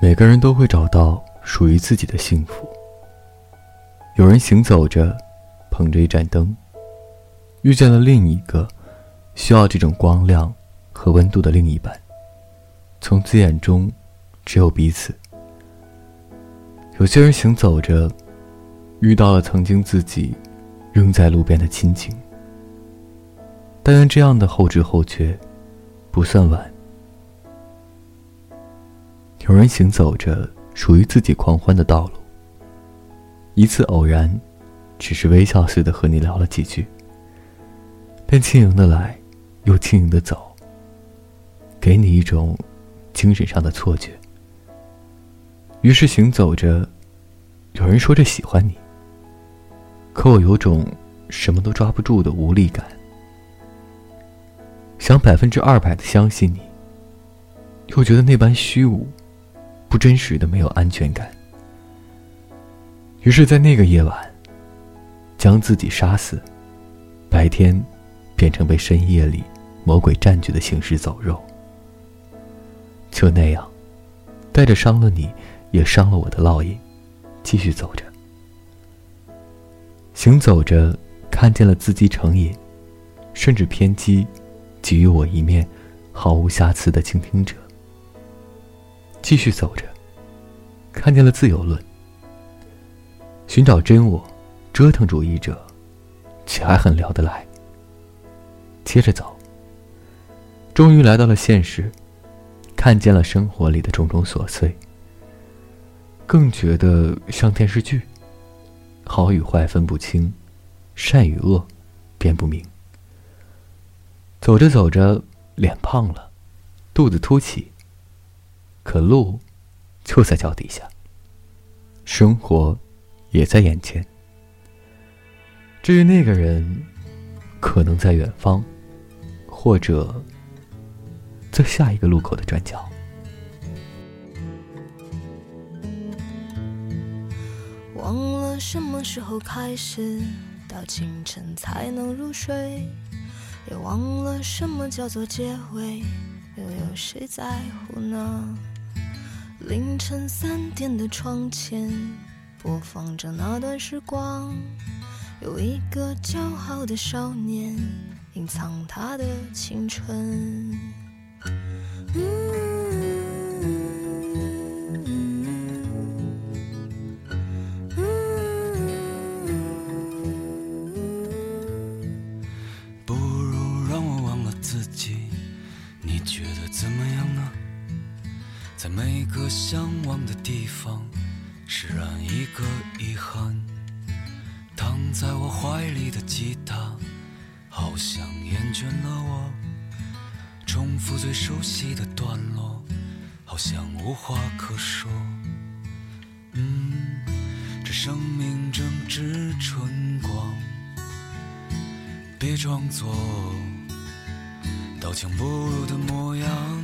每个人都会找到属于自己的幸福。有人行走着，捧着一盏灯，遇见了另一个需要这种光亮和温度的另一半。从此眼中，只有彼此。有些人行走着，遇到了曾经自己扔在路边的亲情。但愿这样的后知后觉，不算晚。有人行走着属于自己狂欢的道路。一次偶然，只是微笑似的和你聊了几句，便轻盈的来，又轻盈的走，给你一种精神上的错觉。于是行走着，有人说着喜欢你，可我有种什么都抓不住的无力感。想百分之二百的相信你，又觉得那般虚无、不真实的没有安全感。于是，在那个夜晚，将自己杀死，白天变成被深夜里魔鬼占据的行尸走肉。就那样，带着伤了你。也伤了我的烙印，继续走着。行走着，看见了自己成瘾，甚至偏激，给予我一面毫无瑕疵的倾听者。继续走着，看见了自由论，寻找真我，折腾主义者，且还很聊得来。接着走，终于来到了现实，看见了生活里的种种琐碎。更觉得像电视剧，好与坏分不清，善与恶辨不明。走着走着，脸胖了，肚子凸起，可路就在脚底下，生活也在眼前。至于那个人，可能在远方，或者在下一个路口的转角。忘了什么时候开始，到清晨才能入睡，也忘了什么叫做结尾，又有谁在乎呢？凌晨三点的窗前，播放着那段时光，有一个骄傲的少年，隐藏他的青春。不如让我忘了自己在每个向往的地方，释然一个遗憾。躺在我怀里的吉他，好像厌倦了我。重复最熟悉的段落，好像无话可说。嗯，这生命正值春光，别装作刀枪不入的模样。